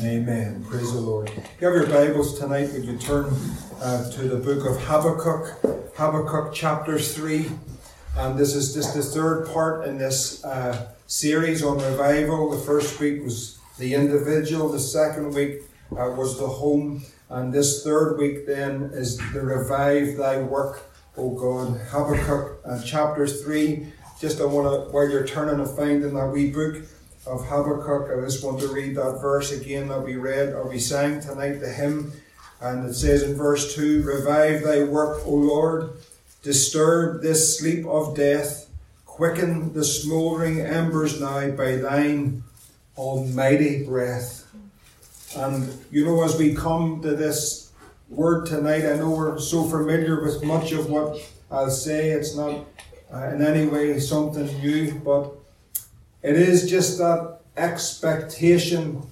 Amen. Praise the Lord. If you have your Bibles tonight, would you turn uh, to the book of Habakkuk, Habakkuk chapter 3. And this is just the third part in this uh, series on revival. The first week was the individual, the second week uh, was the home, and this third week then is the revive thy work, O God. Habakkuk uh, chapter 3. Just I want to, while you're turning and finding that wee book, of Habakkuk. I just want to read that verse again that we read or we sang tonight, the hymn. And it says in verse 2 Revive thy work, O Lord, disturb this sleep of death, quicken the smouldering embers now by thine almighty breath. And you know, as we come to this word tonight, I know we're so familiar with much of what I'll say. It's not uh, in any way something new, but it is just that expectation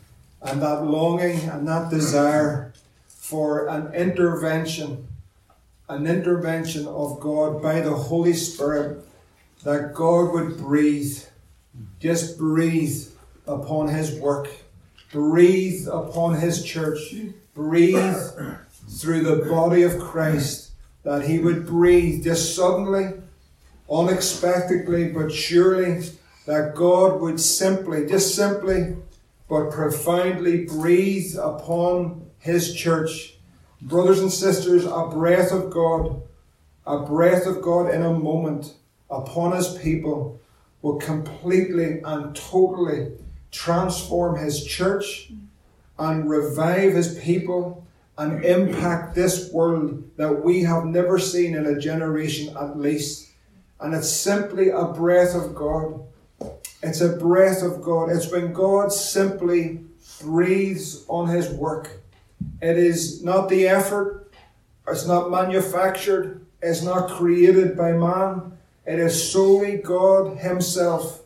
and that longing and that desire for an intervention, an intervention of God by the Holy Spirit, that God would breathe, just breathe upon His work, breathe upon His church, breathe through the body of Christ, that He would breathe just suddenly, unexpectedly, but surely that God would simply, just simply, but profoundly breathe upon His church. Brothers and sisters, a breath of God, a breath of God in a moment upon His people will completely and totally transform His church and revive His people and impact this world that we have never seen in a generation at least. And it's simply a breath of God. It's a breath of God. It's when God simply breathes on his work. It is not the effort, it's not manufactured, it's not created by man. It is solely God Himself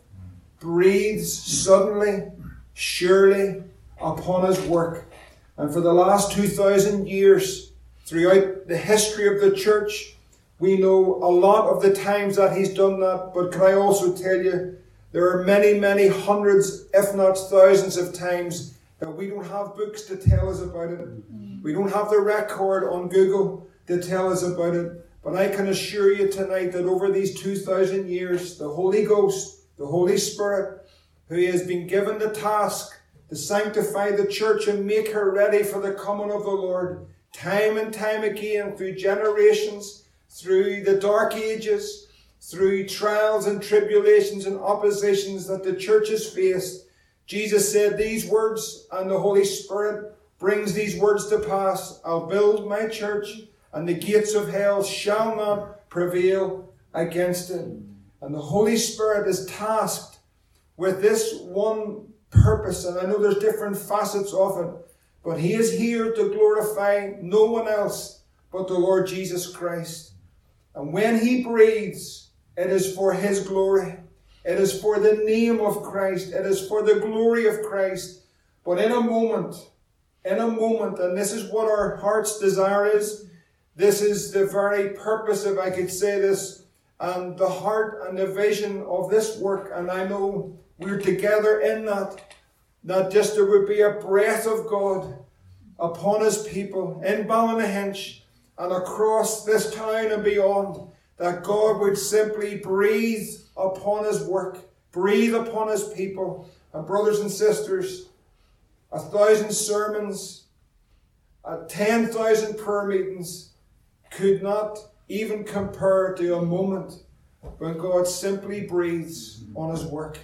breathes suddenly, surely upon His work. And for the last 2,000 years, throughout the history of the church, we know a lot of the times that He's done that. But can I also tell you, there are many, many hundreds, if not thousands of times that we don't have books to tell us about it. Mm. We don't have the record on Google to tell us about it. But I can assure you tonight that over these 2,000 years, the Holy Ghost, the Holy Spirit, who has been given the task to sanctify the church and make her ready for the coming of the Lord, time and time again, through generations, through the dark ages, through trials and tribulations and oppositions that the church has faced, Jesus said these words, and the Holy Spirit brings these words to pass. I'll build my church, and the gates of hell shall not prevail against it. And the Holy Spirit is tasked with this one purpose, and I know there's different facets of it, but He is here to glorify no one else but the Lord Jesus Christ. And when He breathes, it is for His glory. It is for the name of Christ. It is for the glory of Christ. But in a moment, in a moment, and this is what our heart's desire is, this is the very purpose, if I could say this, and the heart and the vision of this work. And I know we're together in that, that just there would be a breath of God upon His people in Ballynahinch and across this town and beyond that God would simply breathe upon his work, breathe upon his people. And brothers and sisters, a thousand sermons, a 10,000 prayer meetings could not even compare to a moment when God simply breathes on his work.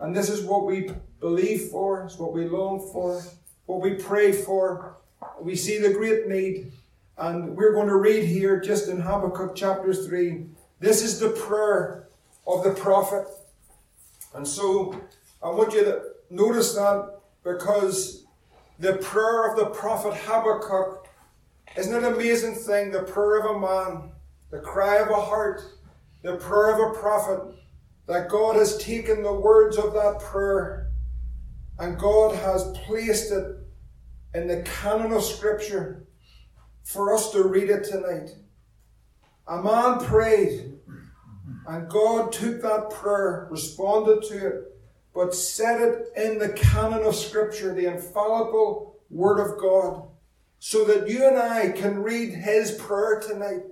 And this is what we believe for, it's what we long for, what we pray for. We see the great need. And we're going to read here just in Habakkuk chapter 3. This is the prayer of the prophet. And so I want you to notice that because the prayer of the prophet Habakkuk isn't an amazing thing? The prayer of a man, the cry of a heart, the prayer of a prophet, that God has taken the words of that prayer and God has placed it in the canon of Scripture for us to read it tonight. A man prayed, and God took that prayer, responded to it, but set it in the canon of Scripture, the infallible Word of God, so that you and I can read His prayer tonight.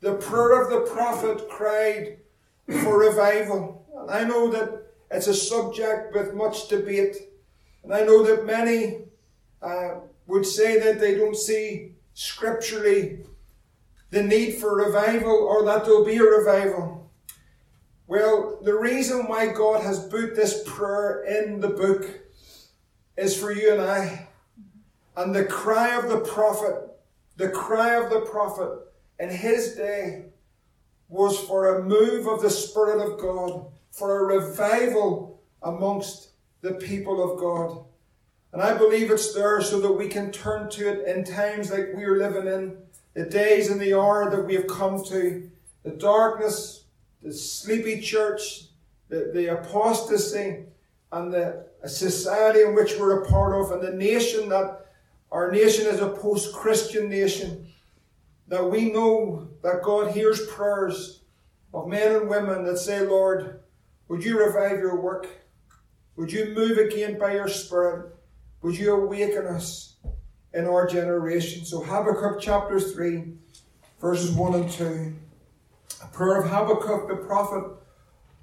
The prayer of the prophet cried for revival. And I know that it's a subject with much debate. And I know that many uh, would say that they don't see scripturally the need for revival or that there'll be a revival. Well, the reason why God has put this prayer in the book is for you and I. And the cry of the prophet, the cry of the prophet in his day was for a move of the Spirit of God, for a revival amongst the people of God. And I believe it's there so that we can turn to it in times like we're living in, the days and the hour that we have come to, the darkness, the sleepy church, the, the apostasy, and the society in which we're a part of, and the nation that our nation is a post Christian nation. That we know that God hears prayers of men and women that say, Lord, would you revive your work? Would you move again by your Spirit? Would you awaken us in our generation? So, Habakkuk chapter 3, verses 1 and 2. A prayer of Habakkuk the prophet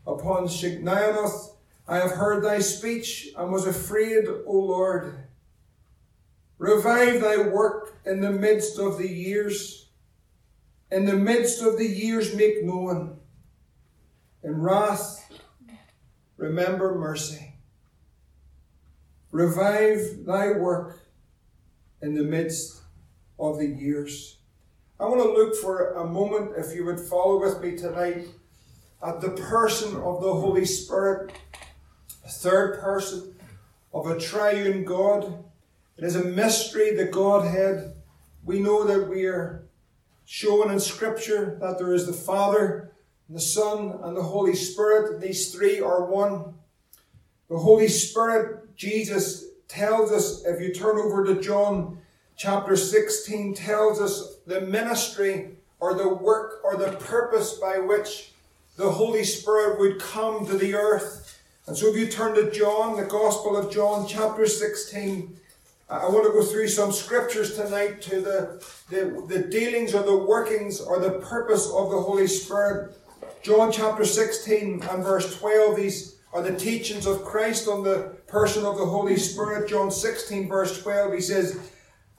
upon Shigionoth. I have heard thy speech and was afraid, O Lord. Revive thy work in the midst of the years. In the midst of the years, make known. In wrath, remember mercy. Revive thy work in the midst of the years. I want to look for a moment, if you would follow with me tonight, at the person of the Holy Spirit, a third person of a triune God. It is a mystery, the Godhead. We know that we are shown in Scripture that there is the Father, the Son, and the Holy Spirit. These three are one. The Holy Spirit, Jesus tells us, if you turn over to John chapter 16, tells us the ministry or the work or the purpose by which the Holy Spirit would come to the earth. And so if you turn to John, the Gospel of John, chapter 16, I want to go through some scriptures tonight to the, the, the dealings or the workings or the purpose of the Holy Spirit. John chapter 16 and verse 12, these are the teachings of Christ on the person of the Holy Spirit. John 16, verse 12, he says,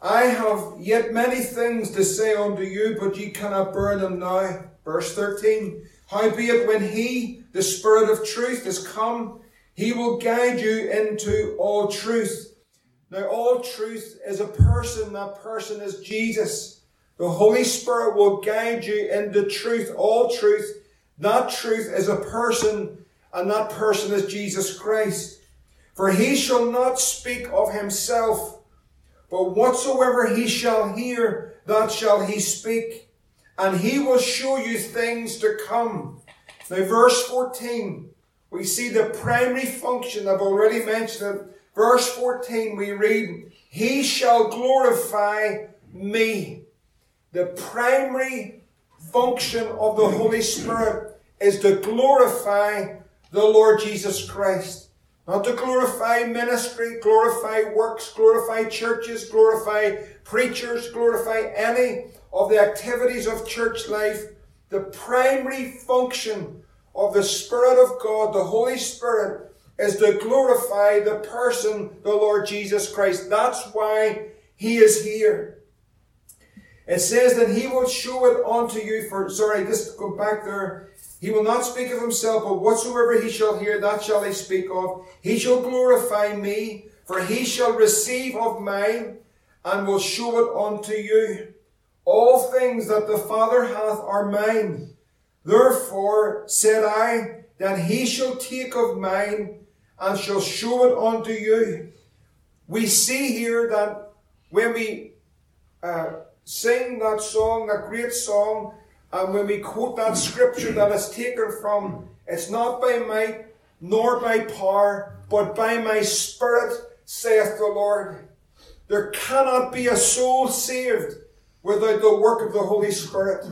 I have yet many things to say unto you, but ye cannot bear them now. Verse 13, Howbeit when he, the Spirit of truth, is come, he will guide you into all truth. Now, all truth is a person. That person is Jesus. The Holy Spirit will guide you into truth, all truth. That truth is a person and that person is Jesus Christ. For he shall not speak of himself, but whatsoever he shall hear, that shall he speak, and he will show you things to come. Now, verse 14, we see the primary function, I've already mentioned it. Verse 14, we read, He shall glorify me. The primary function of the Holy Spirit is to glorify the Lord Jesus Christ. Not to glorify ministry, glorify works, glorify churches, glorify preachers, glorify any of the activities of church life. The primary function of the Spirit of God, the Holy Spirit, is to glorify the person, the Lord Jesus Christ. That's why He is here. It says that He will show it unto you for, sorry, just go back there. He will not speak of himself, but whatsoever he shall hear, that shall he speak of. He shall glorify me, for he shall receive of mine, and will show it unto you. All things that the Father hath are mine. Therefore said I, that he shall take of mine, and shall show it unto you. We see here that when we uh, sing that song, that great song, and when we quote that scripture that is taken from, it's not by might nor by power, but by my spirit, saith the Lord. There cannot be a soul saved without the work of the Holy Spirit.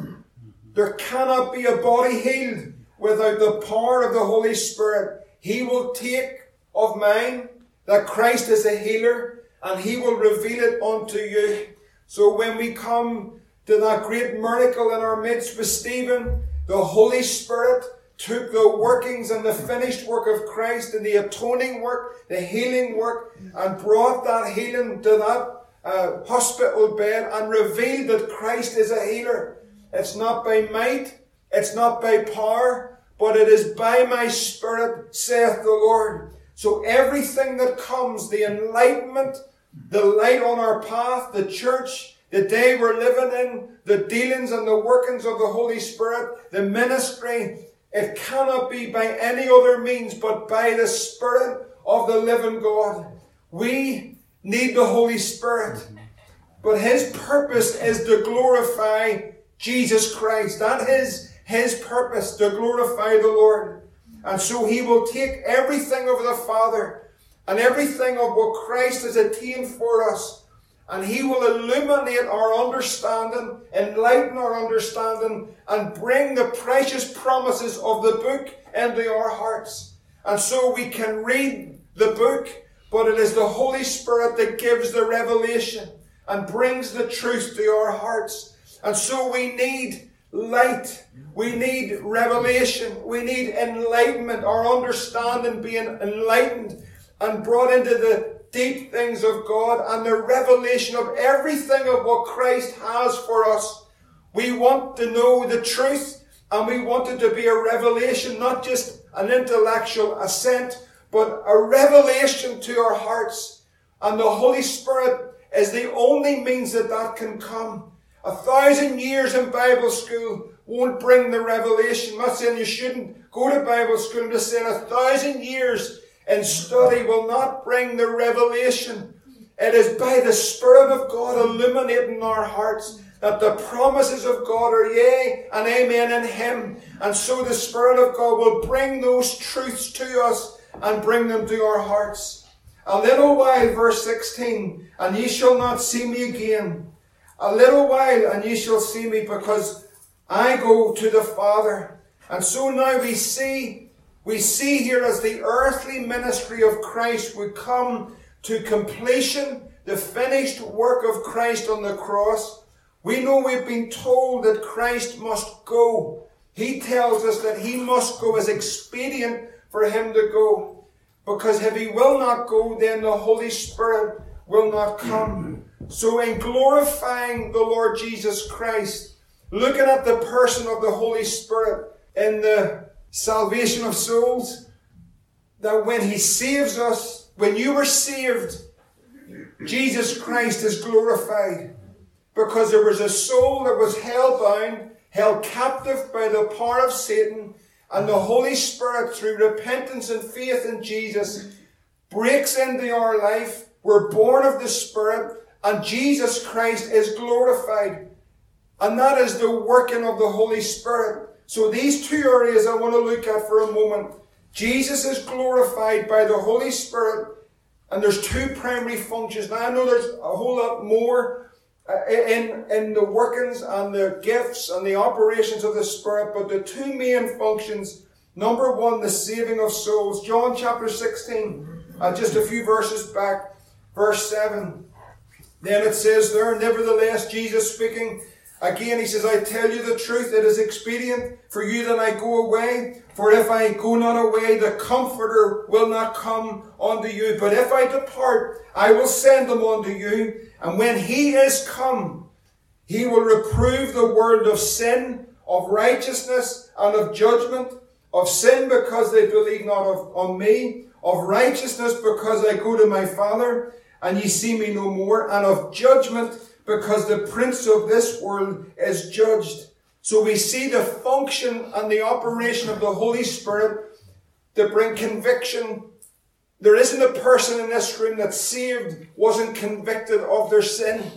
There cannot be a body healed without the power of the Holy Spirit. He will take of mine that Christ is a healer and he will reveal it unto you. So when we come to that great miracle in our midst with Stephen, the Holy Spirit took the workings and the finished work of Christ and the atoning work, the healing work, and brought that healing to that uh, hospital bed and revealed that Christ is a healer. It's not by might, it's not by power, but it is by my Spirit, saith the Lord. So everything that comes, the enlightenment, the light on our path, the church, the day we're living in, the dealings and the workings of the Holy Spirit, the ministry, it cannot be by any other means but by the Spirit of the living God. We need the Holy Spirit. But His purpose is to glorify Jesus Christ. That is His purpose, to glorify the Lord. And so He will take everything of the Father and everything of what Christ has attained for us and He will illuminate our understanding, enlighten our understanding, and bring the precious promises of the book into our hearts. And so we can read the book, but it is the Holy Spirit that gives the revelation and brings the truth to our hearts. And so we need light. We need revelation. We need enlightenment, our understanding being enlightened and brought into the deep things of God and the revelation of everything of what Christ has for us. We want to know the truth and we want it to be a revelation, not just an intellectual assent, but a revelation to our hearts. And the Holy Spirit is the only means that that can come. A thousand years in Bible school won't bring the revelation. I'm not saying you shouldn't go to Bible school. I'm just saying a thousand years and study will not bring the revelation. It is by the Spirit of God illuminating our hearts that the promises of God are yea and amen in Him. And so the Spirit of God will bring those truths to us and bring them to our hearts. A little while, verse 16, and ye shall not see me again. A little while, and ye shall see me because I go to the Father. And so now we see we see here as the earthly ministry of Christ would come to completion, the finished work of Christ on the cross. We know we've been told that Christ must go. He tells us that he must go as expedient for him to go. Because if he will not go, then the Holy Spirit will not come. So in glorifying the Lord Jesus Christ, looking at the person of the Holy Spirit in the salvation of souls, that when He saves us, when you were saved, Jesus Christ is glorified. Because there was a soul that was hell bound, held captive by the power of Satan, and the Holy Spirit, through repentance and faith in Jesus, breaks into our life. We're born of the Spirit, and Jesus Christ is glorified. And that is the working of the Holy Spirit. So these two areas I want to look at for a moment. Jesus is glorified by the Holy Spirit, and there's two primary functions. Now I know there's a whole lot more uh, in, in the workings and the gifts and the operations of the Spirit, but the two main functions, number one, the saving of souls. John chapter 16, uh, just a few verses back, verse 7. Then it says there, nevertheless, Jesus speaking, Again, he says, I tell you the truth, it is expedient for you that I go away. For if I go not away, the Comforter will not come unto you. But if I depart, I will send him unto you. And when he is come, he will reprove the world of sin, of righteousness, and of judgment. Of sin because they believe not of, on me. Of righteousness because I go to my Father, and ye see me no more. And of judgment because the prince of this world is judged. So we see the function and the operation of the Holy Spirit to bring conviction. There isn't a person in this room that saved wasn't convicted of their sin.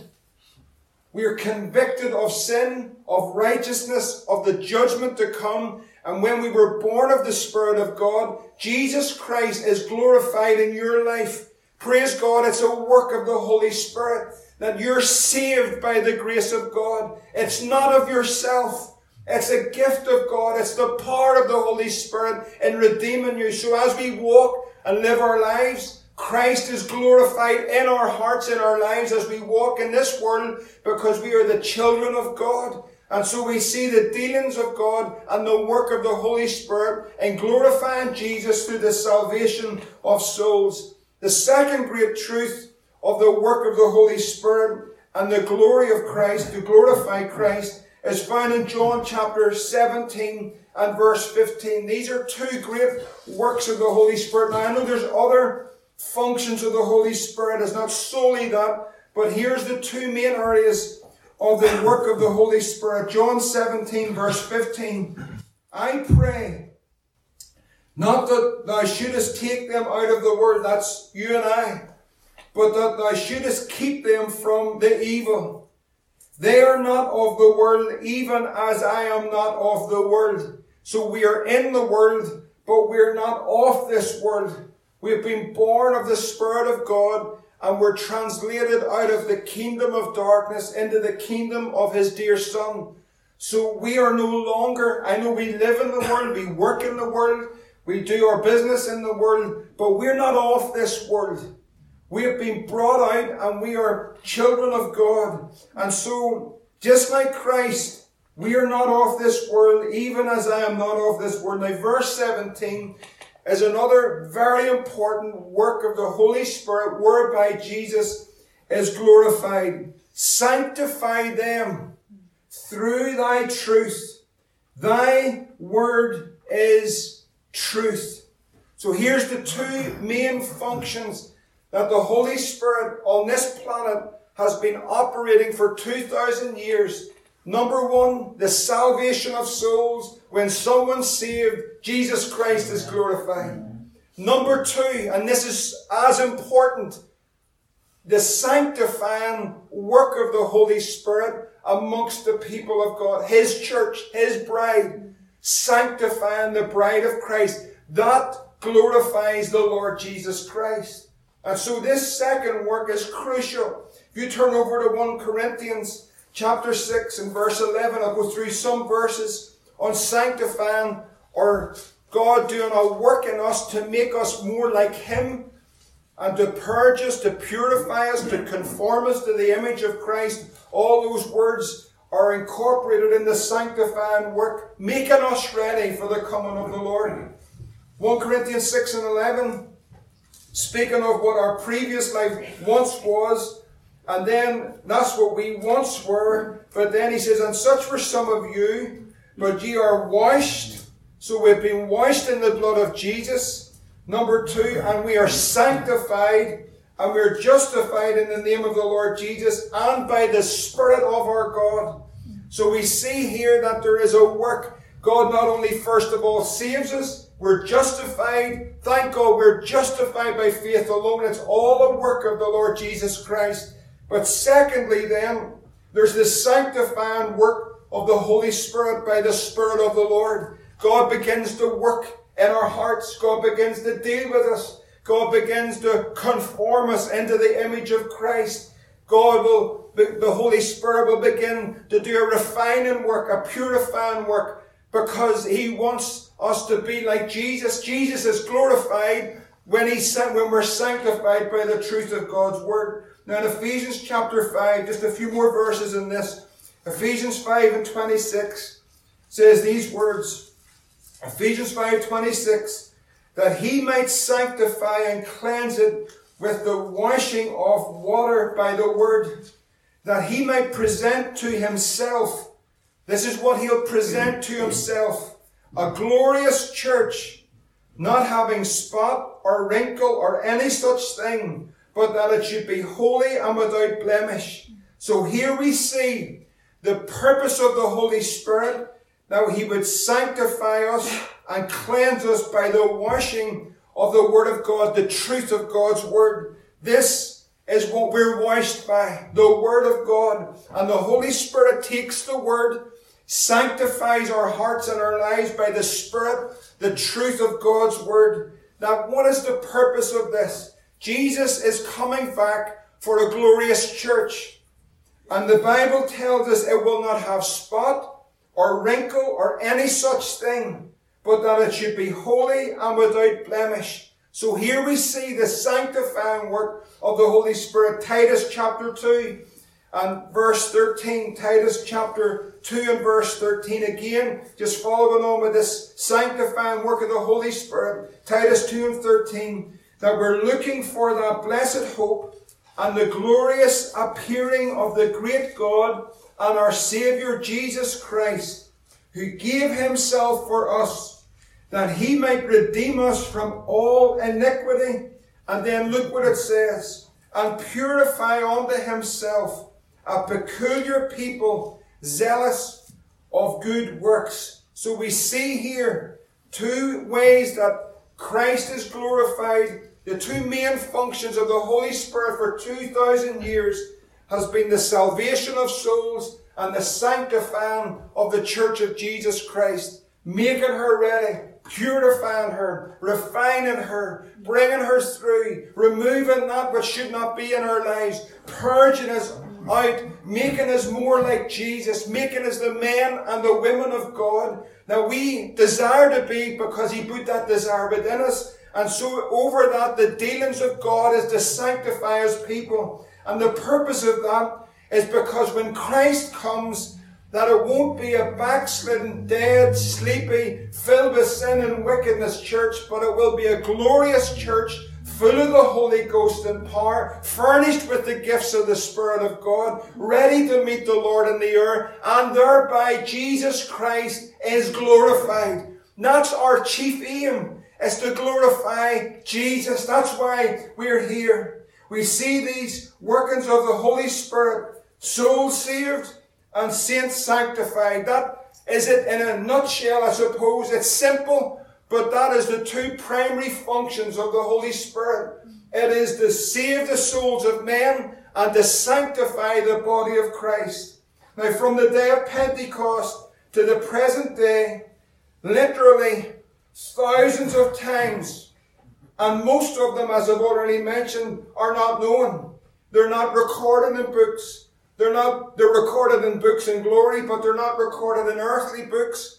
We are convicted of sin, of righteousness, of the judgment to come. And when we were born of the Spirit of God, Jesus Christ is glorified in your life. Praise God, it's a work of the Holy Spirit that you're saved by the grace of God. It's not of yourself. It's a gift of God. It's the power of the Holy Spirit in redeeming you. So as we walk and live our lives, Christ is glorified in our hearts, in our lives as we walk in this world because we are the children of God. And so we see the dealings of God and the work of the Holy Spirit in glorifying Jesus through the salvation of souls. The second great truth of the work of the Holy Spirit and the glory of Christ, to glorify Christ, is found in John chapter 17 and verse 15. These are two great works of the Holy Spirit. Now I know there's other functions of the Holy Spirit. It's not solely that, but here's the two main areas of the work of the Holy Spirit. John 17 verse 15. I pray not that thou shouldest take them out of the world, that's you and I, but that thou shouldest keep them from the evil. They are not of the world, even as I am not of the world. So we are in the world, but we are not of this world. We have been born of the Spirit of God, and we're translated out of the kingdom of darkness into the kingdom of His dear Son. So we are no longer, I know we live in the world, we work in the world, we do our business in the world, but we're not of this world. We have been brought out and we are children of God. And so, just like Christ, we are not of this world, even as I am not of this world. Now, verse 17 is another very important work of the Holy Spirit whereby Jesus is glorified. Sanctify them through thy truth. Thy word is truth. So here's the two main functions that the Holy Spirit on this planet has been operating for 2,000 years. Number one, the salvation of souls. When someone's saved, Jesus Christ is glorified. Number two, and this is as important, the sanctifying work of the Holy Spirit amongst the people of God. His church, His bride, sanctifying the bride of Christ. That glorifies the Lord Jesus Christ. And so this second work is crucial. If you turn over to 1 Corinthians chapter 6 and verse 11, I'll go through some verses on sanctifying or God doing a work in us to make us more like Him and to purge us, to purify us, to conform us to the image of Christ. All those words are incorporated in the sanctifying work, making us ready for the coming of the Lord. 1 Corinthians 6 and 11 speaking of what our previous life once was, and then that's what we once were. But then he says, and such were some of you, but ye are washed. So we've been washed in the blood of Jesus. Number two, and we are sanctified and we are justified in the name of the Lord Jesus and by the Spirit of our God. So we see here that there is a work. God not only first of all saves us, we're justified. Thank God we're justified by faith alone. It's all a work of the Lord Jesus Christ. But secondly then, there's this sanctifying work of the Holy Spirit by the Spirit of the Lord. God begins to work in our hearts. God begins to deal with us. God begins to conform us into the image of Christ. God will, the Holy Spirit will begin to do a refining work, a purifying work, because He wants us to be like Jesus. Jesus is glorified when he when we're sanctified by the truth of God's word. Now in Ephesians chapter 5, just a few more verses in this. Ephesians 5 and 26 says these words. Ephesians 5 26 that he might sanctify and cleanse it with the washing of water by the word, that he might present to himself. This is what he'll present to himself a glorious church, not having spot or wrinkle or any such thing, but that it should be holy and without blemish. So here we see the purpose of the Holy Spirit, that He would sanctify us and cleanse us by the washing of the Word of God, the truth of God's Word. This is what we're washed by, the Word of God. And the Holy Spirit takes the Word sanctifies our hearts and our lives by the Spirit, the truth of God's Word. Now, what is the purpose of this? Jesus is coming back for a glorious church. And the Bible tells us it will not have spot or wrinkle or any such thing, but that it should be holy and without blemish. So here we see the sanctifying work of the Holy Spirit. Titus chapter 2 and verse 13. Titus chapter 2 and verse 13 again, just following on with this sanctifying work of the Holy Spirit. Titus 2 and 13. That we're looking for that blessed hope and the glorious appearing of the great God and our Saviour Jesus Christ, who gave himself for us, that he might redeem us from all iniquity. And then look what it says, and purify unto himself a peculiar people, zealous of good works. So we see here two ways that Christ is glorified the two main functions of the Holy Spirit for 2,000 years has been the salvation of souls and the sanctifying of the church of Jesus Christ, making her ready, purifying her, refining her, bringing her through, removing that which should not be in our lives, purging us out, making us more like Jesus, making us the men and the women of God that we desire to be because He put that desire within us and so over that, the dealings of God is to sanctify his people. And the purpose of that is because when Christ comes, that it won't be a backslidden, dead, sleepy, filled with sin and wickedness church, but it will be a glorious church full of the Holy Ghost and power, furnished with the gifts of the Spirit of God, ready to meet the Lord in the earth, and thereby Jesus Christ is glorified. That's our chief aim is to glorify Jesus. That's why we're here. We see these workings of the Holy Spirit, souls saved and saints sanctified. That is it in a nutshell, I suppose. It's simple, but that is the two primary functions of the Holy Spirit. It is to save the souls of men and to sanctify the body of Christ. Now, from the day of Pentecost to the present day, literally thousands of times, and most of them, as I've already mentioned, are not known. They're not recorded in books. They're not, they're recorded in books in glory, but they're not recorded in earthly books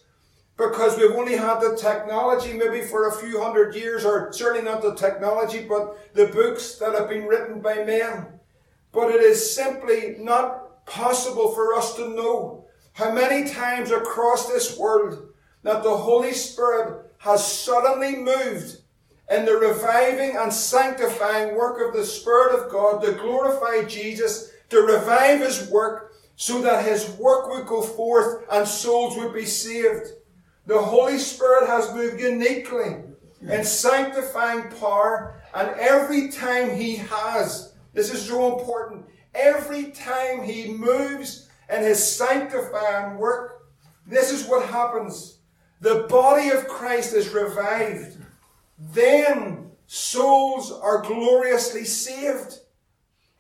because we've only had the technology maybe for a few hundred years, or certainly not the technology, but the books that have been written by men. But it is simply not possible for us to know how many times across this world that the Holy Spirit has suddenly moved in the reviving and sanctifying work of the Spirit of God to glorify Jesus, to revive His work so that His work would go forth and souls would be saved. The Holy Spirit has moved uniquely in sanctifying power and every time He has, this is so important, every time He moves in His sanctifying work, this is what happens the body of Christ is revived, then souls are gloriously saved.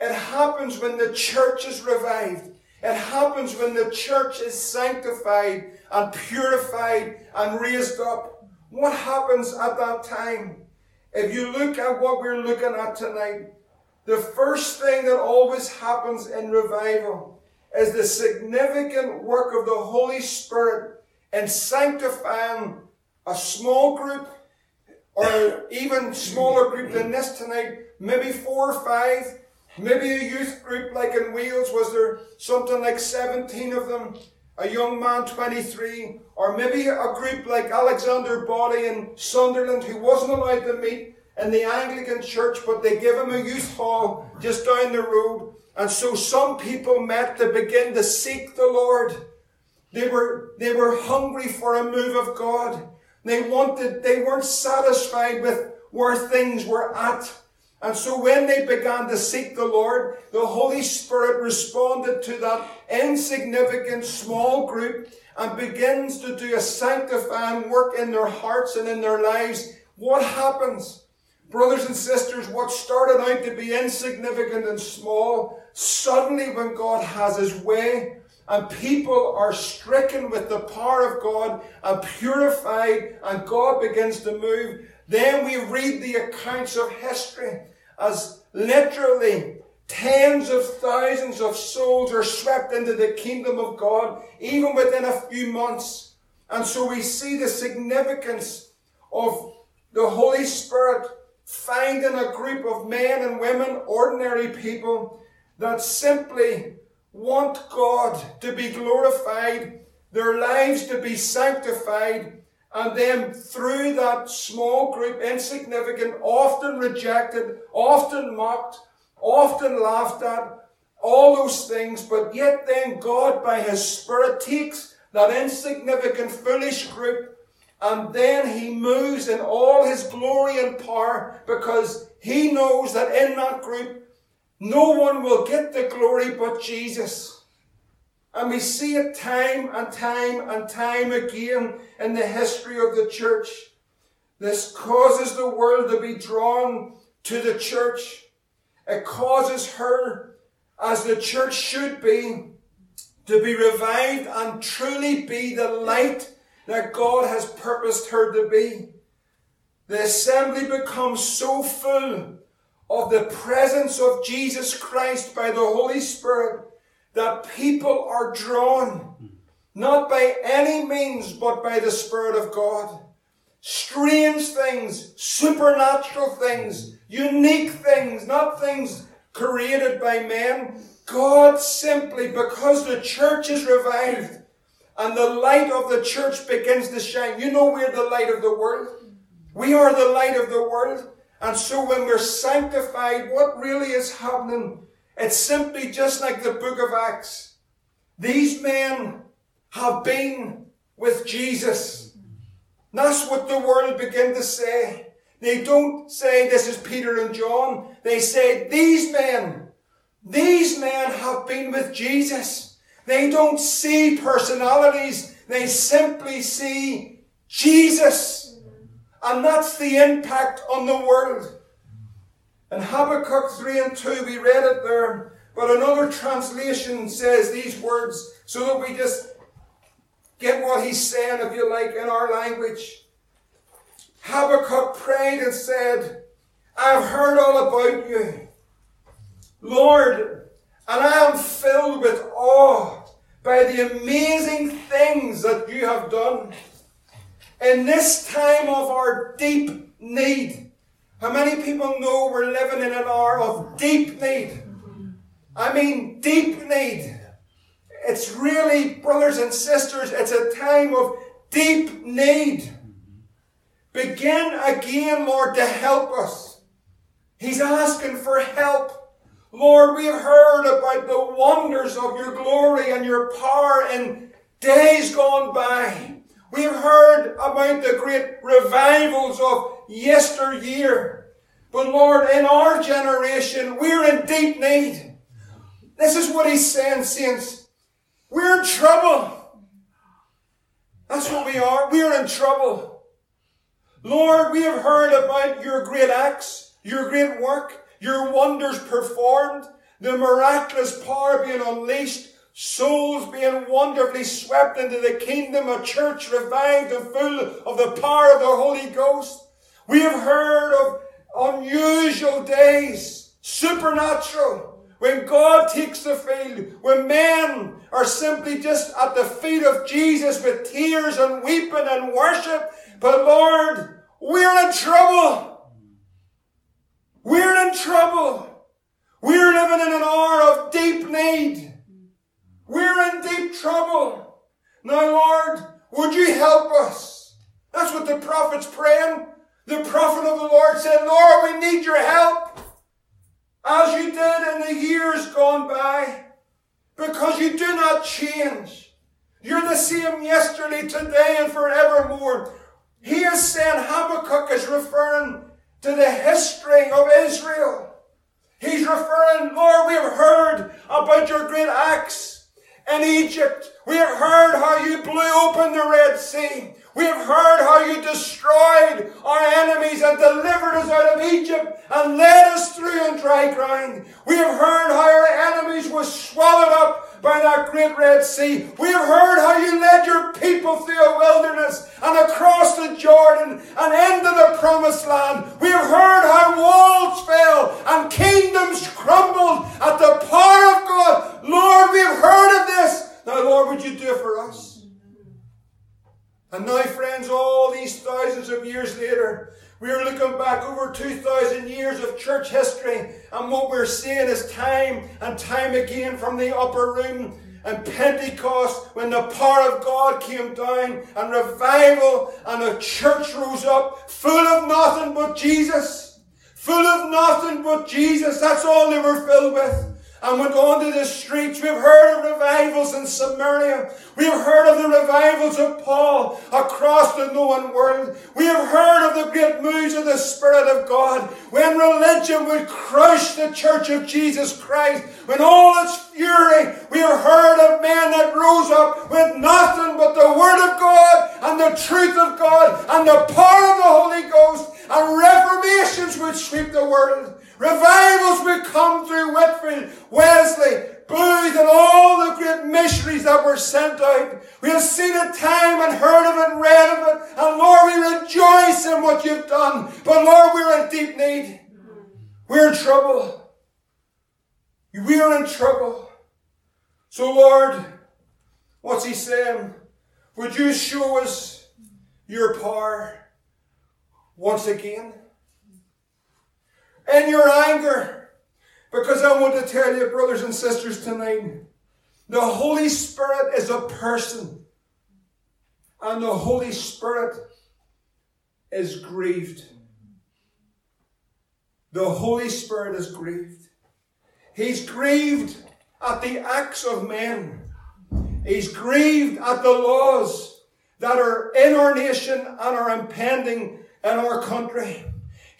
It happens when the church is revived. It happens when the church is sanctified and purified and raised up. What happens at that time? If you look at what we're looking at tonight, the first thing that always happens in revival is the significant work of the Holy Spirit and sanctifying a small group or even smaller group than this tonight, maybe four or five, maybe a youth group like in Wales, was there something like 17 of them, a young man 23, or maybe a group like Alexander Boddy in Sunderland who wasn't allowed to meet in the Anglican church, but they gave him a youth hall just down the road. And so some people met to begin to seek the Lord. They were, they were hungry for a move of God. They wanted, they weren't satisfied with where things were at. And so when they began to seek the Lord, the Holy Spirit responded to that insignificant small group and begins to do a sanctifying work in their hearts and in their lives. What happens? Brothers and sisters, what started out to be insignificant and small, suddenly when God has His way, and people are stricken with the power of God and purified and God begins to move, then we read the accounts of history as literally tens of thousands of souls are swept into the kingdom of God, even within a few months. And so we see the significance of the Holy Spirit finding a group of men and women, ordinary people, that simply want God to be glorified, their lives to be sanctified, and then through that small group, insignificant, often rejected, often mocked, often laughed at, all those things, but yet then God by His Spirit takes that insignificant, foolish group and then He moves in all His glory and power because He knows that in that group no one will get the glory but Jesus. And we see it time and time and time again in the history of the church. This causes the world to be drawn to the church. It causes her, as the church should be, to be revived and truly be the light that God has purposed her to be. The assembly becomes so full of the presence of Jesus Christ by the Holy Spirit that people are drawn, not by any means, but by the Spirit of God. Strange things, supernatural things, unique things, not things created by men. God simply, because the church is revived and the light of the church begins to shine. You know we're the light of the world. We are the light of the world. And so when we're sanctified, what really is happening it's simply just like the book of Acts. These men have been with Jesus. That's what the world begin to say. They don't say this is Peter and John. They say these men, these men have been with Jesus. They don't see personalities. They simply see Jesus. And that's the impact on the world. In Habakkuk 3 and 2, we read it there, but another translation says these words so that we just get what he's saying, if you like, in our language. Habakkuk prayed and said, I've heard all about you, Lord, and I am filled with awe by the amazing things that you have done. In this time of our deep need, how many people know we're living in an hour of deep need? I mean, deep need. It's really, brothers and sisters, it's a time of deep need. Begin again, Lord, to help us. He's asking for help. Lord, we have heard about the wonders of your glory and your power in days gone by. We have heard about the great revivals of yesteryear. But Lord, in our generation, we're in deep need. This is what he's saying, saints. We're in trouble. That's what we are. We're in trouble. Lord, we have heard about your great acts, your great work, your wonders performed, the miraculous power being unleashed, souls being wonderfully swept into the kingdom, a church revived and full of the power of the Holy Ghost. We have heard of unusual days, supernatural, when God takes the field, when men are simply just at the feet of Jesus with tears and weeping and worship. But Lord, we're in trouble. We're in trouble. We're living in an hour of deep need. We're in deep trouble. Now, Lord, would you help us? That's what the prophet's praying. The prophet of the Lord said, Lord, we need your help. As you did in the years gone by. Because you do not change. You're the same yesterday, today, and forevermore. He is saying Habakkuk is referring to the history of Israel. He's referring, Lord, we have heard about your great acts in Egypt. We have heard how you blew open the Red Sea. We have heard how you destroyed our enemies and delivered us out of Egypt and led us through on dry ground. We have heard how our enemies were swallowed up by that great Red Sea. We have heard how you led your people through a wilderness and across the Jordan and into the promised land. We have heard how walls fell and kingdoms crumbled at the power of God. Lord, we have heard of this. Now, Lord, would you do it for us? And now, friends, all these thousands of years later, we are looking back over 2,000 years of church history. And what we're seeing is time and time again from the upper room and Pentecost, when the power of God came down and revival and a church rose up full of nothing but Jesus. Full of nothing but Jesus. That's all they were filled with and went onto the streets. We've heard of revivals in Samaria. We've heard of the revivals of Paul across the known world. We have heard of the great moves of the Spirit of God when religion would crush the church of Jesus Christ. When all its fury, we have heard of men that rose up with nothing but the Word of God and the truth of God and the power of the Holy Ghost and reformations would sweep the world. Revivals would come through Whitefield, Wesley, Booth, and all the great missionaries that were sent out. We have seen it time and heard of it and read of it. And Lord, we rejoice in what you've done. But Lord, we're in deep need. We're in trouble. We are in trouble. So Lord, what's he saying? Would you show us your power once again? In your anger. Because I want to tell you, brothers and sisters, tonight, the Holy Spirit is a person. And the Holy Spirit is grieved. The Holy Spirit is grieved. He's grieved at the acts of men. He's grieved at the laws that are in our nation and are impending in our country.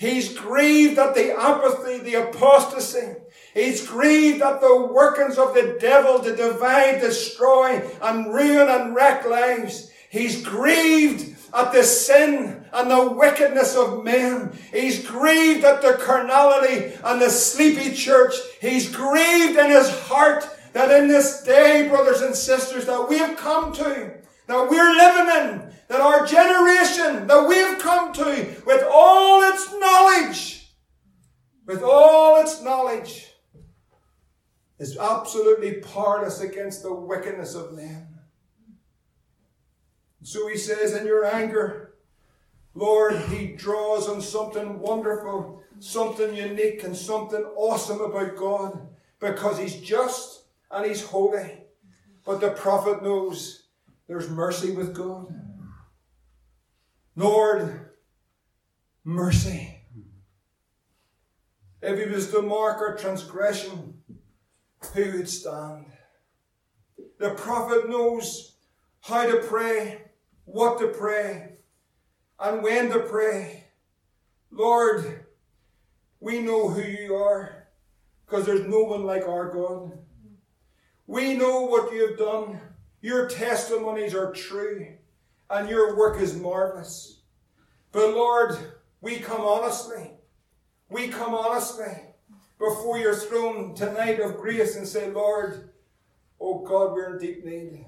He's grieved at the apathy, the apostasy. He's grieved at the workings of the devil to divide, destroy, and ruin and wreck lives. He's grieved at the sin and the wickedness of men. He's grieved at the carnality and the sleepy church. He's grieved in his heart that in this day, brothers and sisters, that we have come to, that we're living in, that our generation that we've come to with all its knowledge, with all its knowledge, is absolutely powerless against the wickedness of men. So he says, in your anger, Lord, he draws on something wonderful, something unique, and something awesome about God because he's just and he's holy. But the prophet knows there's mercy with God. Lord, mercy. If he was to mark our transgression, who would stand? The prophet knows how to pray, what to pray, and when to pray. Lord, we know who you are because there's no one like our God. We know what you have done. Your testimonies are true and your work is marvelous. But Lord, we come honestly. We come honestly before your throne tonight of grace and say, Lord, oh God, we're in deep need.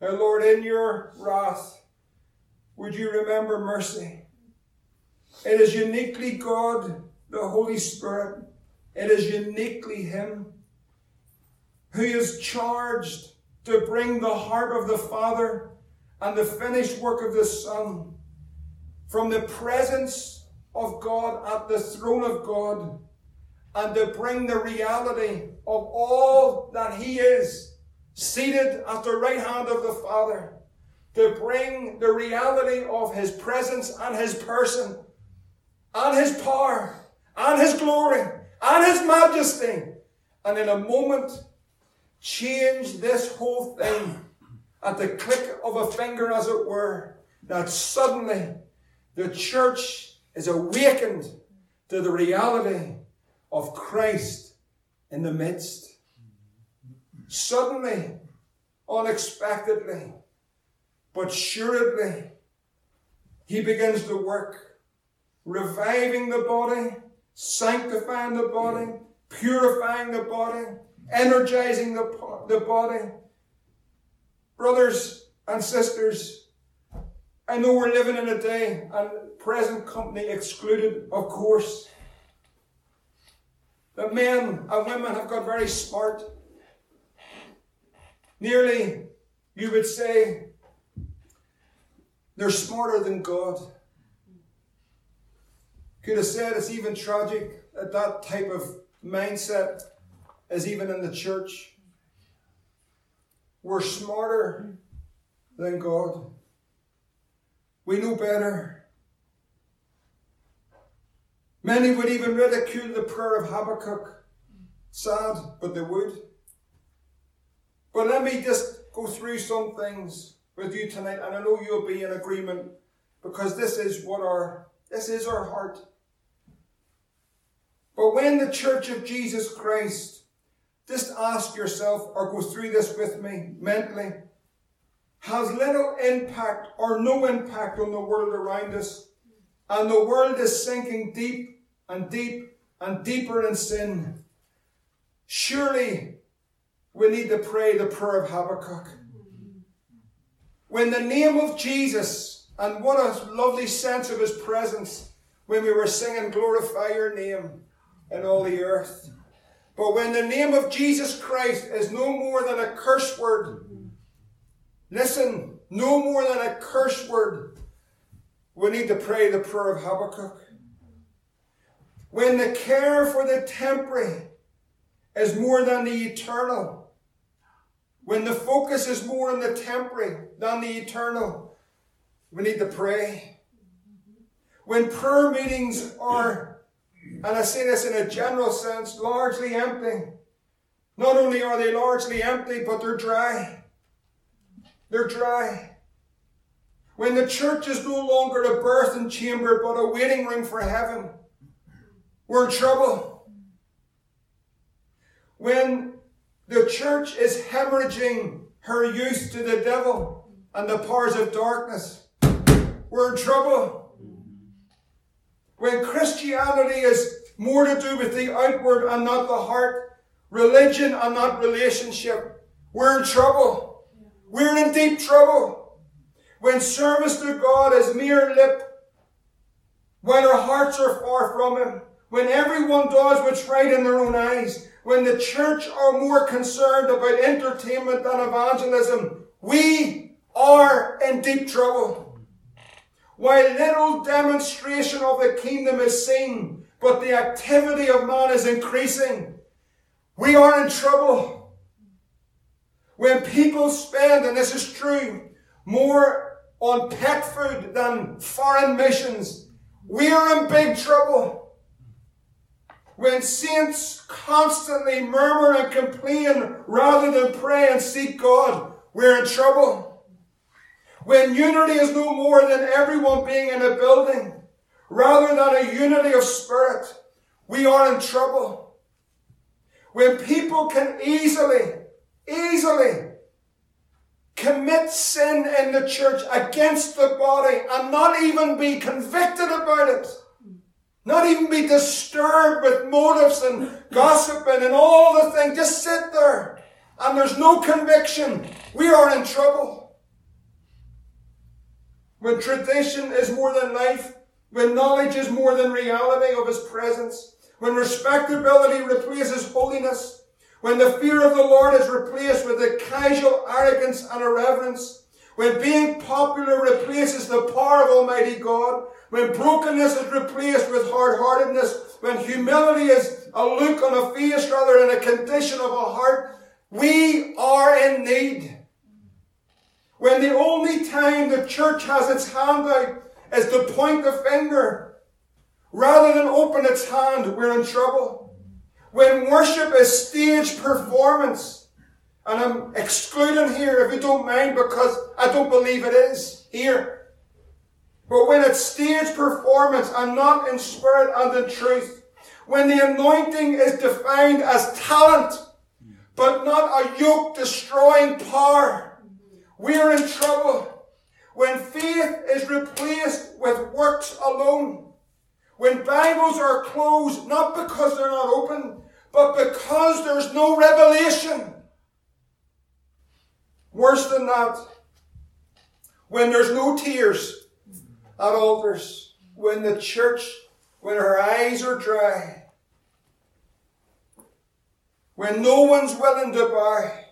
Now, Lord, in your wrath, would you remember mercy? It is uniquely God, the Holy Spirit. It is uniquely Him who is charged to bring the heart of the Father and the finished work of the Son from the presence of God at the throne of God and to bring the reality of all that He is seated at the right hand of the Father, to bring the reality of His presence and His person and His power and His glory and His majesty. And in a moment, change this whole thing at the click of a finger, as it were, that suddenly the church is awakened to the reality of Christ in the midst. Suddenly, unexpectedly, but assuredly, he begins to work, reviving the body, sanctifying the body, purifying the body, energizing the, the body, Brothers and sisters, I know we're living in a day, and present company excluded, of course, that men and women have got very smart. Nearly, you would say, they're smarter than God. Could have said it's even tragic that that type of mindset is even in the church. We're smarter than God. We know better. Many would even ridicule the prayer of Habakkuk. Sad, but they would. But let me just go through some things with you tonight, and I know you'll be in agreement because this is what our this is our heart. But when the Church of Jesus Christ, just ask yourself or go through this with me mentally, has little impact or no impact on the world around us, and the world is sinking deep and deep and deeper in sin, surely we need to pray the prayer of Habakkuk. When the name of Jesus, and what a lovely sense of his presence when we were singing, Glorify your name in all the earth. But when the name of Jesus Christ is no more than a curse word, listen, no more than a curse word, we need to pray the prayer of Habakkuk. When the care for the temporary is more than the eternal, when the focus is more on the temporary than the eternal, we need to pray. When prayer meetings are and I see this in a general sense, largely empty. Not only are they largely empty, but they're dry. They're dry. When the church is no longer a birthing chamber, but a waiting room for heaven, we're in trouble. When the church is hemorrhaging her youth to the devil and the powers of darkness, we're in trouble. When Christianity is more to do with the outward and not the heart, religion and not relationship, we're in trouble. We're in deep trouble. When service to God is mere lip, when our hearts are far from Him, when everyone does what's right in their own eyes, when the church are more concerned about entertainment than evangelism, we are in deep trouble. While little demonstration of the kingdom is seen, but the activity of man is increasing, we are in trouble. When people spend, and this is true, more on pet food than foreign missions, we are in big trouble. When saints constantly murmur and complain rather than pray and seek God, we're in trouble. When unity is no more than everyone being in a building, rather than a unity of spirit, we are in trouble. When people can easily, easily commit sin in the church against the body and not even be convicted about it, not even be disturbed with motives and gossiping and all the things, just sit there and there's no conviction, we are in trouble when tradition is more than life, when knowledge is more than reality of His presence, when respectability replaces holiness, when the fear of the Lord is replaced with a casual arrogance and irreverence, when being popular replaces the power of Almighty God, when brokenness is replaced with hard-heartedness, when humility is a look on a face rather than a condition of a heart, we are in need. When the only time the church has its hand out is to point the finger, rather than open its hand, we're in trouble. When worship is stage performance, and I'm excluding here if you don't mind because I don't believe it is here. But when it's stage performance and not in spirit and in truth, when the anointing is defined as talent, but not a yoke destroying power, we are in trouble when faith is replaced with works alone. When Bibles are closed, not because they're not open, but because there's no revelation. Worse than that, when there's no tears at altars, when the church, when her eyes are dry, when no one's willing to buy,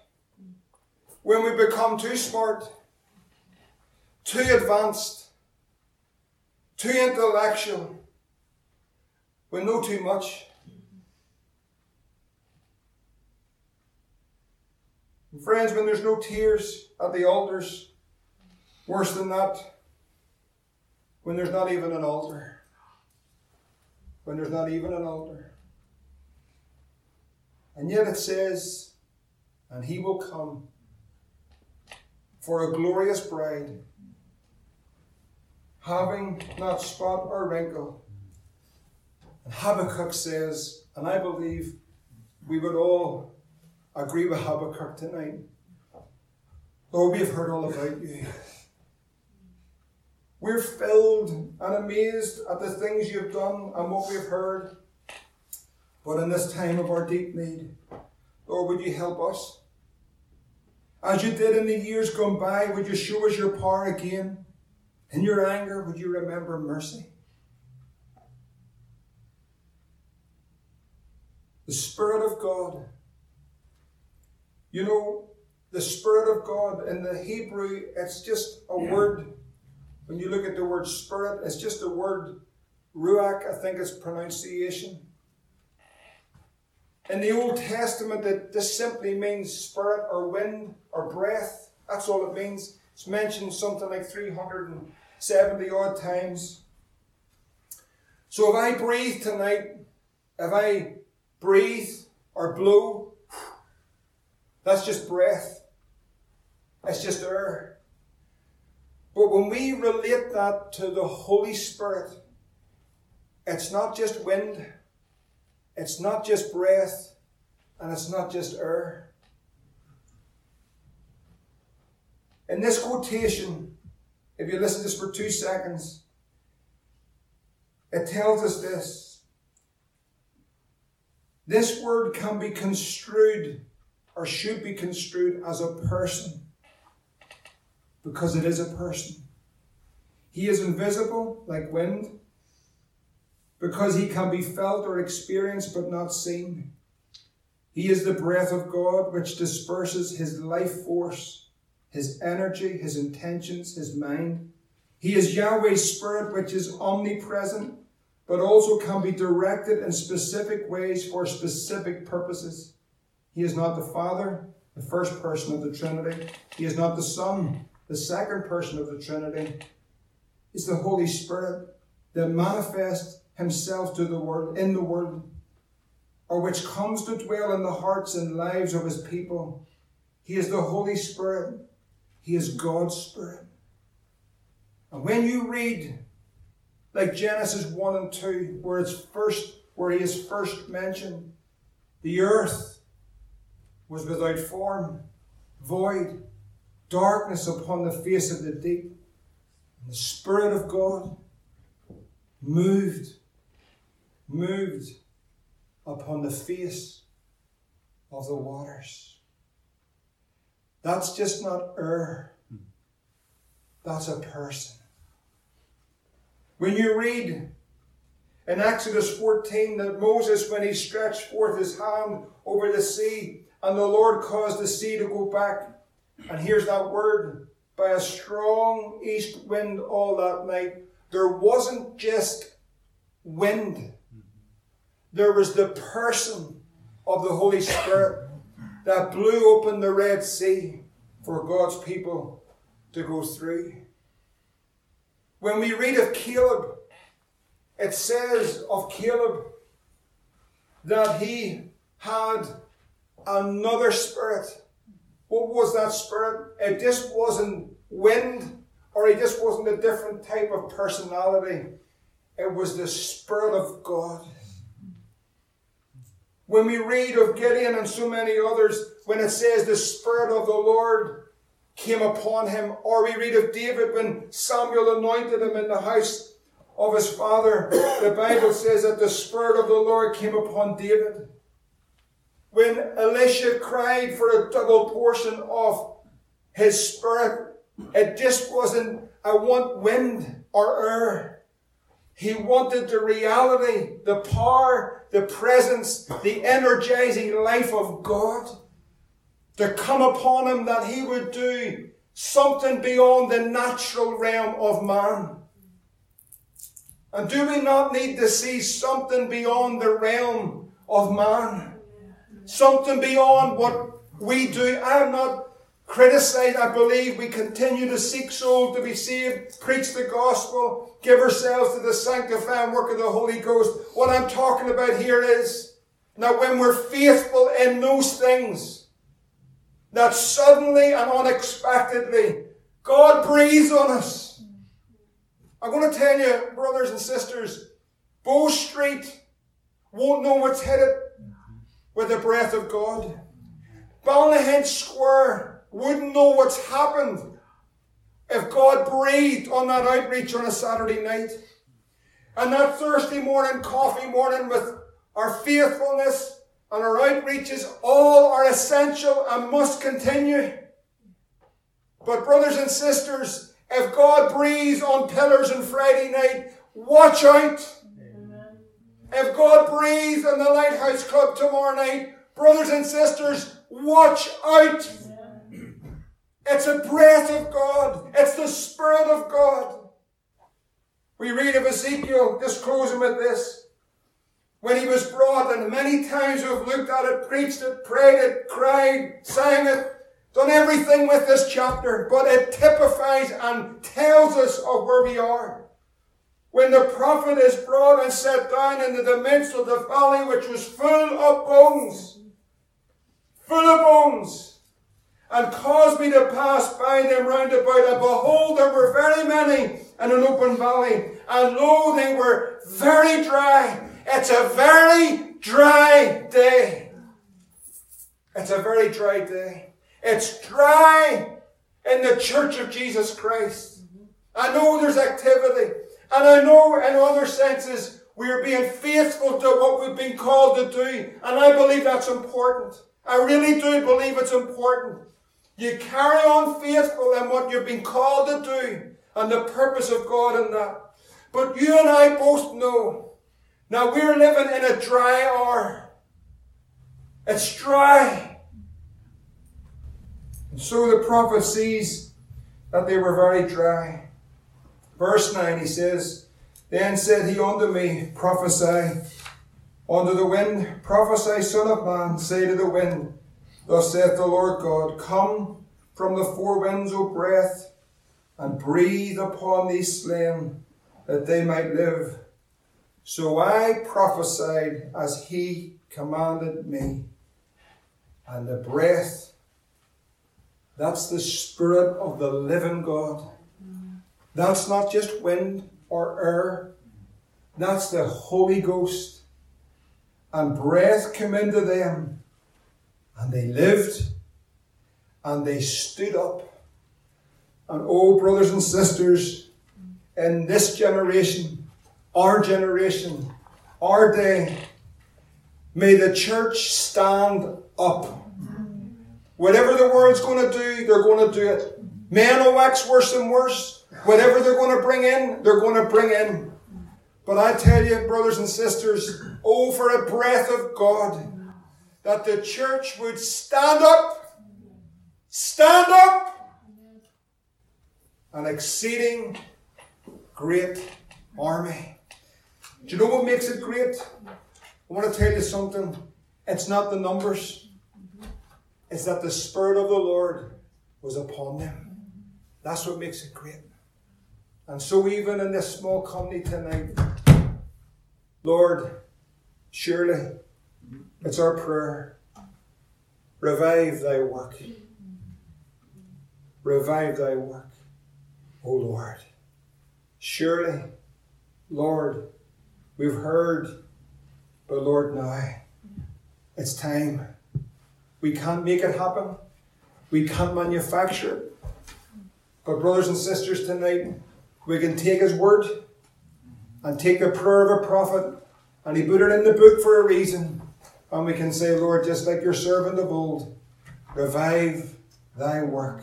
when we become too smart, too advanced, too intellectual, we know too much. And friends, when there's no tears at the altars, worse than that, when there's not even an altar. When there's not even an altar. And yet it says, and he will come for a glorious bride, having not spot or wrinkle. And Habakkuk says, and I believe we would all agree with Habakkuk tonight. Lord, we have heard all about you. We're filled and amazed at the things you've done and what we've heard. But in this time of our deep need, Lord, would you help us? As you did in the years gone by, would you show us your power again? In your anger, would you remember mercy? The Spirit of God. You know, the Spirit of God in the Hebrew, it's just a word when you look at the word spirit, it's just a word, ruach, I think it's pronunciation. In the Old Testament, it, this simply means spirit or wind or breath. That's all it means. It's mentioned something like 370 odd times. So if I breathe tonight, if I breathe or blow, that's just breath. It's just air. But when we relate that to the Holy Spirit, it's not just wind, it's not just breath, and it's not just air. In this quotation, if you listen to this for two seconds, it tells us this. This word can be construed or should be construed as a person because it is a person. He is invisible like wind because he can be felt or experienced but not seen. He is the breath of God which disperses his life force, his energy, his intentions, his mind. He is Yahweh's spirit which is omnipresent but also can be directed in specific ways for specific purposes. He is not the Father, the first person of the Trinity. He is not the Son, the second person of the Trinity, is the Holy Spirit that manifests himself to the world in the world, or which comes to dwell in the hearts and lives of his people. He is the Holy Spirit. He is God's Spirit. And when you read like Genesis 1 and 2, where it's first where he is first mentioned, the earth was without form, void, darkness upon the face of the deep. And the Spirit of God moved, moved upon the face of the waters. That's just not air, that's a person. When you read in Exodus 14 that Moses, when he stretched forth his hand over the sea, and the Lord caused the sea to go back and here's that word by a strong east wind all that night. There wasn't just wind, there was the person of the Holy Spirit that blew open the Red Sea for God's people to go through. When we read of Caleb, it says of Caleb that he had another spirit what was that spirit? It just wasn't wind, or it just wasn't a different type of personality. It was the Spirit of God. When we read of Gideon and so many others, when it says the Spirit of the Lord came upon him, or we read of David when Samuel anointed him in the house of his father, the Bible says that the Spirit of the Lord came upon David. When Elisha cried for a double portion of his spirit, it just wasn't, I want wind or air. He wanted the reality, the power, the presence, the energizing life of God to come upon him that he would do something beyond the natural realm of man. And do we not need to see something beyond the realm of man? something beyond what We do. I'm not criticized. I believe we continue to seek souls to be saved, preach the gospel, give ourselves to the sanctifying work of the Holy Ghost. What I'm talking about here is that when we're faithful in those things, that suddenly and unexpectedly God breathes on us. I'm going to tell you, brothers and sisters, Bow Street won't know what's headed with the breath of God. Ballynahinch Square wouldn't know what's happened if God breathed on that outreach on a Saturday night. And that Thursday morning, coffee morning with our faithfulness and our outreaches all are essential and must continue. But brothers and sisters, if God breathes on pillars on Friday night, watch out. Amen. If God breathes on the Lighthouse Club tomorrow night, brothers and sisters, watch out. It's a breath of God. It's the Spirit of God. We read of Ezekiel, just closing with this. When he was brought, and many times we've looked at it, preached it, prayed it, cried, sang it, done everything with this chapter, but it typifies and tells us of where we are. When the prophet is brought and set down into the midst of the valley which was full of bones, full of bones, and caused me to pass by them round about, and behold, there were very many in an open valley, and lo, they were very dry. It's a very dry day. It's a very dry day. It's dry in the church of Jesus Christ. I know there's activity. And I know in other senses we are being faithful to what we've been called to do. And I believe that's important. I really do believe it's important. You carry on faithful in what you've been called to do and the purpose of God in that. But you and I both know now we're living in a dry hour. It's dry. And so the prophet sees that they were very dry. Verse 9, he says, Then said he unto me, Prophesy unto the wind, prophesy, son of man, say to the wind, Thus saith the Lord God, Come from the four winds, O breath, and breathe upon these slain, that they might live. So I prophesied as he commanded me, and the breath that's the Spirit of the living God. That's not just wind or air. That's the Holy Ghost. And breath came into them. And they lived. And they stood up. And oh, brothers and sisters, in this generation, our generation, our day, may the church stand up Whatever the world's going to do, they're going to do it. Men will oh, wax worse and worse. Whatever they're going to bring in, they're going to bring in. But I tell you, brothers and sisters, oh, for a breath of God, that the church would stand up, stand up, an exceeding great army. Do you know what makes it great? I want to tell you something. It's not the numbers it's that the Spirit of the Lord was upon them. That's what makes it great. And so, even in this small company tonight, Lord, surely it's our prayer. Revive thy work. Revive thy work, O Lord. Surely, Lord, we've heard, but Lord, now it's time we can't make it happen. We can't manufacture it. But, brothers and sisters, tonight, we can take His word and take the prayer of a prophet, and He put it in the book for a reason. And we can say, Lord, just like your servant of old, revive thy work,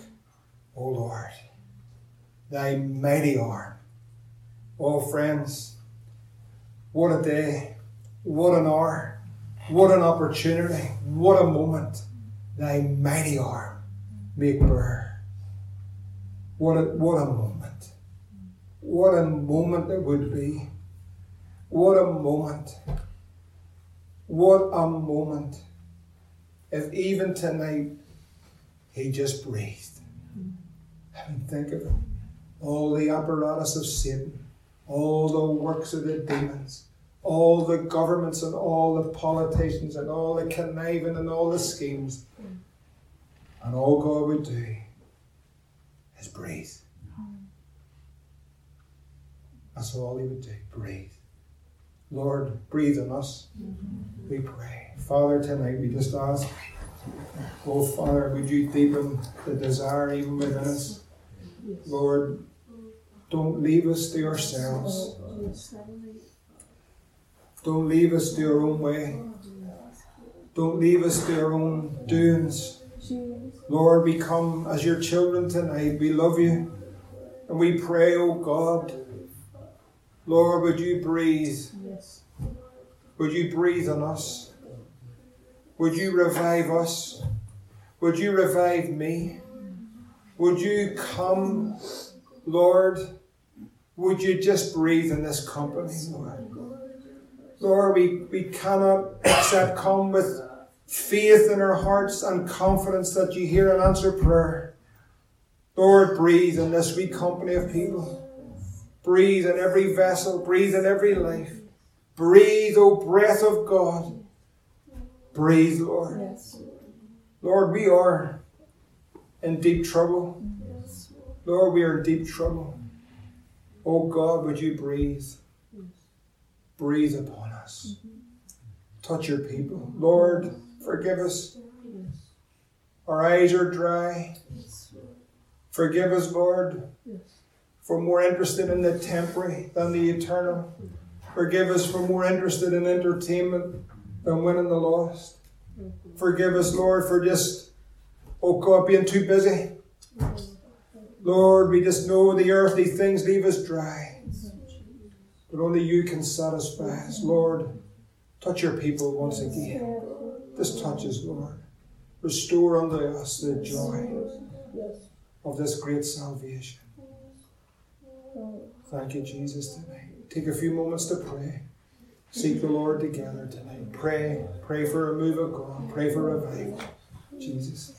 O Lord, thy mighty arm. Oh, friends, what a day, what an hour, what an opportunity, what a moment thy mighty arm make bare. What a, what a moment. What a moment it would be. What a moment. What a moment. If even tonight he just breathed. I mean, think of it. All the apparatus of Satan, all the works of the demons, all the governments and all the politicians and all the conniving and all the schemes. And all God would do is breathe. That's all He would do. Breathe. Lord, breathe in us. We pray. Father, tonight we just ask, oh Father, would you deepen the desire even within us? Lord, don't leave us to ourselves. Don't leave us to our own way. Don't leave us to our own doings. Lord, we come as your children tonight. We love you. And we pray, oh God, Lord, would you breathe? Yes. Would you breathe on us? Would you revive us? Would you revive me? Would you come, Lord? Would you just breathe in this company, Lord? Lord, we, we cannot except come with faith in our hearts and confidence that you hear and answer prayer. Lord, breathe in this wee company of people. Breathe in every vessel, breathe in every life. Breathe, O breath of God. Breathe, Lord. Yes. Lord, we are in deep trouble. Yes. Lord, we are in deep trouble. Oh God, would you breathe? Breathe upon us. Touch your people. Lord, forgive us. Our eyes are dry. Forgive us, Lord, for more interested in the temporary than the eternal. Forgive us for more interested in entertainment than winning the lost. Forgive us, Lord, for just, oh God, being too busy. Lord, we just know the earthly things leave us dry. But only you can satisfy us. Lord, touch your people once again. This touch us, Lord. Restore unto us the joy of this great salvation. Thank you, Jesus, tonight. Take a few moments to pray. Seek the Lord together tonight. Pray. Pray for a move of God. Pray for revival. Jesus.